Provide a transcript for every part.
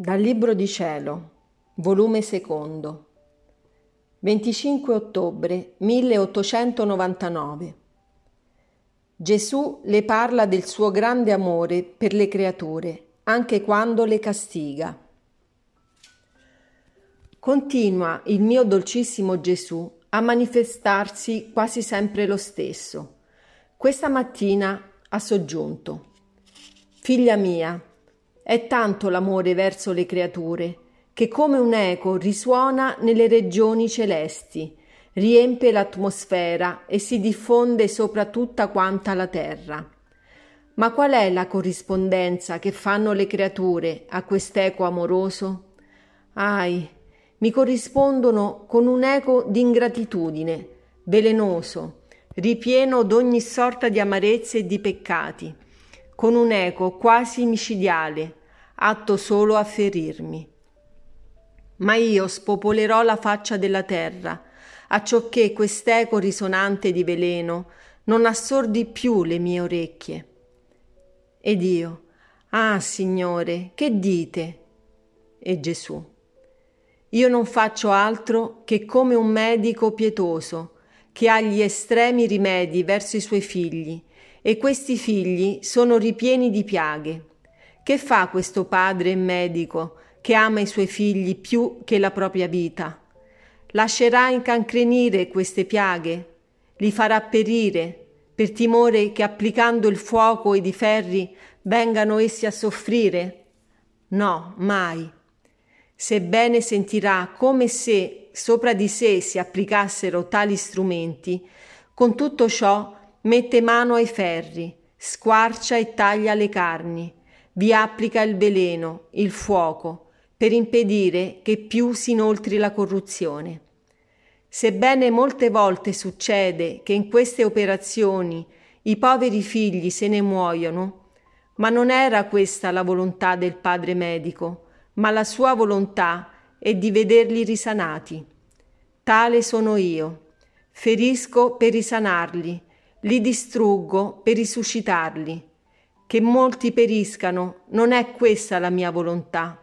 Dal Libro di Cielo, volume secondo, 25 ottobre 1899. Gesù le parla del suo grande amore per le creature, anche quando le castiga. Continua il mio dolcissimo Gesù a manifestarsi quasi sempre lo stesso. Questa mattina ha soggiunto. Figlia mia, è tanto l'amore verso le creature che come un eco risuona nelle regioni celesti, riempie l'atmosfera e si diffonde sopra tutta quanta la terra. Ma qual è la corrispondenza che fanno le creature a quest'eco amoroso? Ai, mi corrispondono con un eco di ingratitudine, velenoso, ripieno d'ogni sorta di amarezze e di peccati, con un eco quasi micidiale, atto solo a ferirmi. Ma io spopolerò la faccia della terra, acciocché quest'eco risonante di veleno non assordi più le mie orecchie. Ed io, ah Signore, che dite? E Gesù, io non faccio altro che come un medico pietoso, che ha gli estremi rimedi verso i suoi figli, e questi figli sono ripieni di piaghe. Che fa questo padre medico che ama i suoi figli più che la propria vita? Lascerà incancrenire queste piaghe? Li farà perire per timore che applicando il fuoco ed i ferri vengano essi a soffrire? No, mai. Sebbene sentirà come se sopra di sé si applicassero tali strumenti, con tutto ciò mette mano ai ferri, squarcia e taglia le carni, vi applica il veleno, il fuoco, per impedire che più si inoltri la corruzione. Sebbene molte volte succede che in queste operazioni i poveri figli se ne muoiono, ma non era questa la volontà del padre medico, ma la sua volontà è di vederli risanati. Tale sono io. Ferisco per risanarli, li distruggo per risuscitarli che molti periscano, non è questa la mia volontà.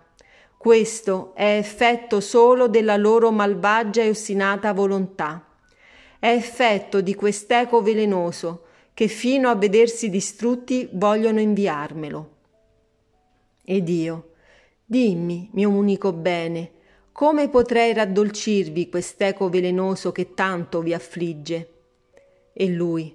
Questo è effetto solo della loro malvagia e ostinata volontà. È effetto di quest'eco velenoso che fino a vedersi distrutti vogliono inviarmelo. Ed io, dimmi, mio unico bene, come potrei raddolcirvi quest'eco velenoso che tanto vi affligge? E lui,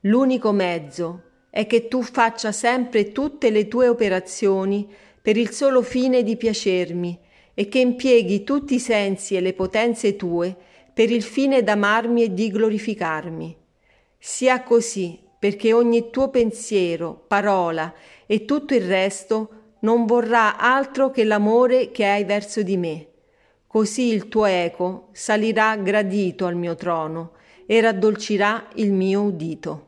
l'unico mezzo è che tu faccia sempre tutte le tue operazioni per il solo fine di piacermi e che impieghi tutti i sensi e le potenze tue per il fine d'amarmi e di glorificarmi. Sia così, perché ogni tuo pensiero, parola e tutto il resto non vorrà altro che l'amore che hai verso di me. Così il tuo eco salirà gradito al mio trono e raddolcirà il mio udito.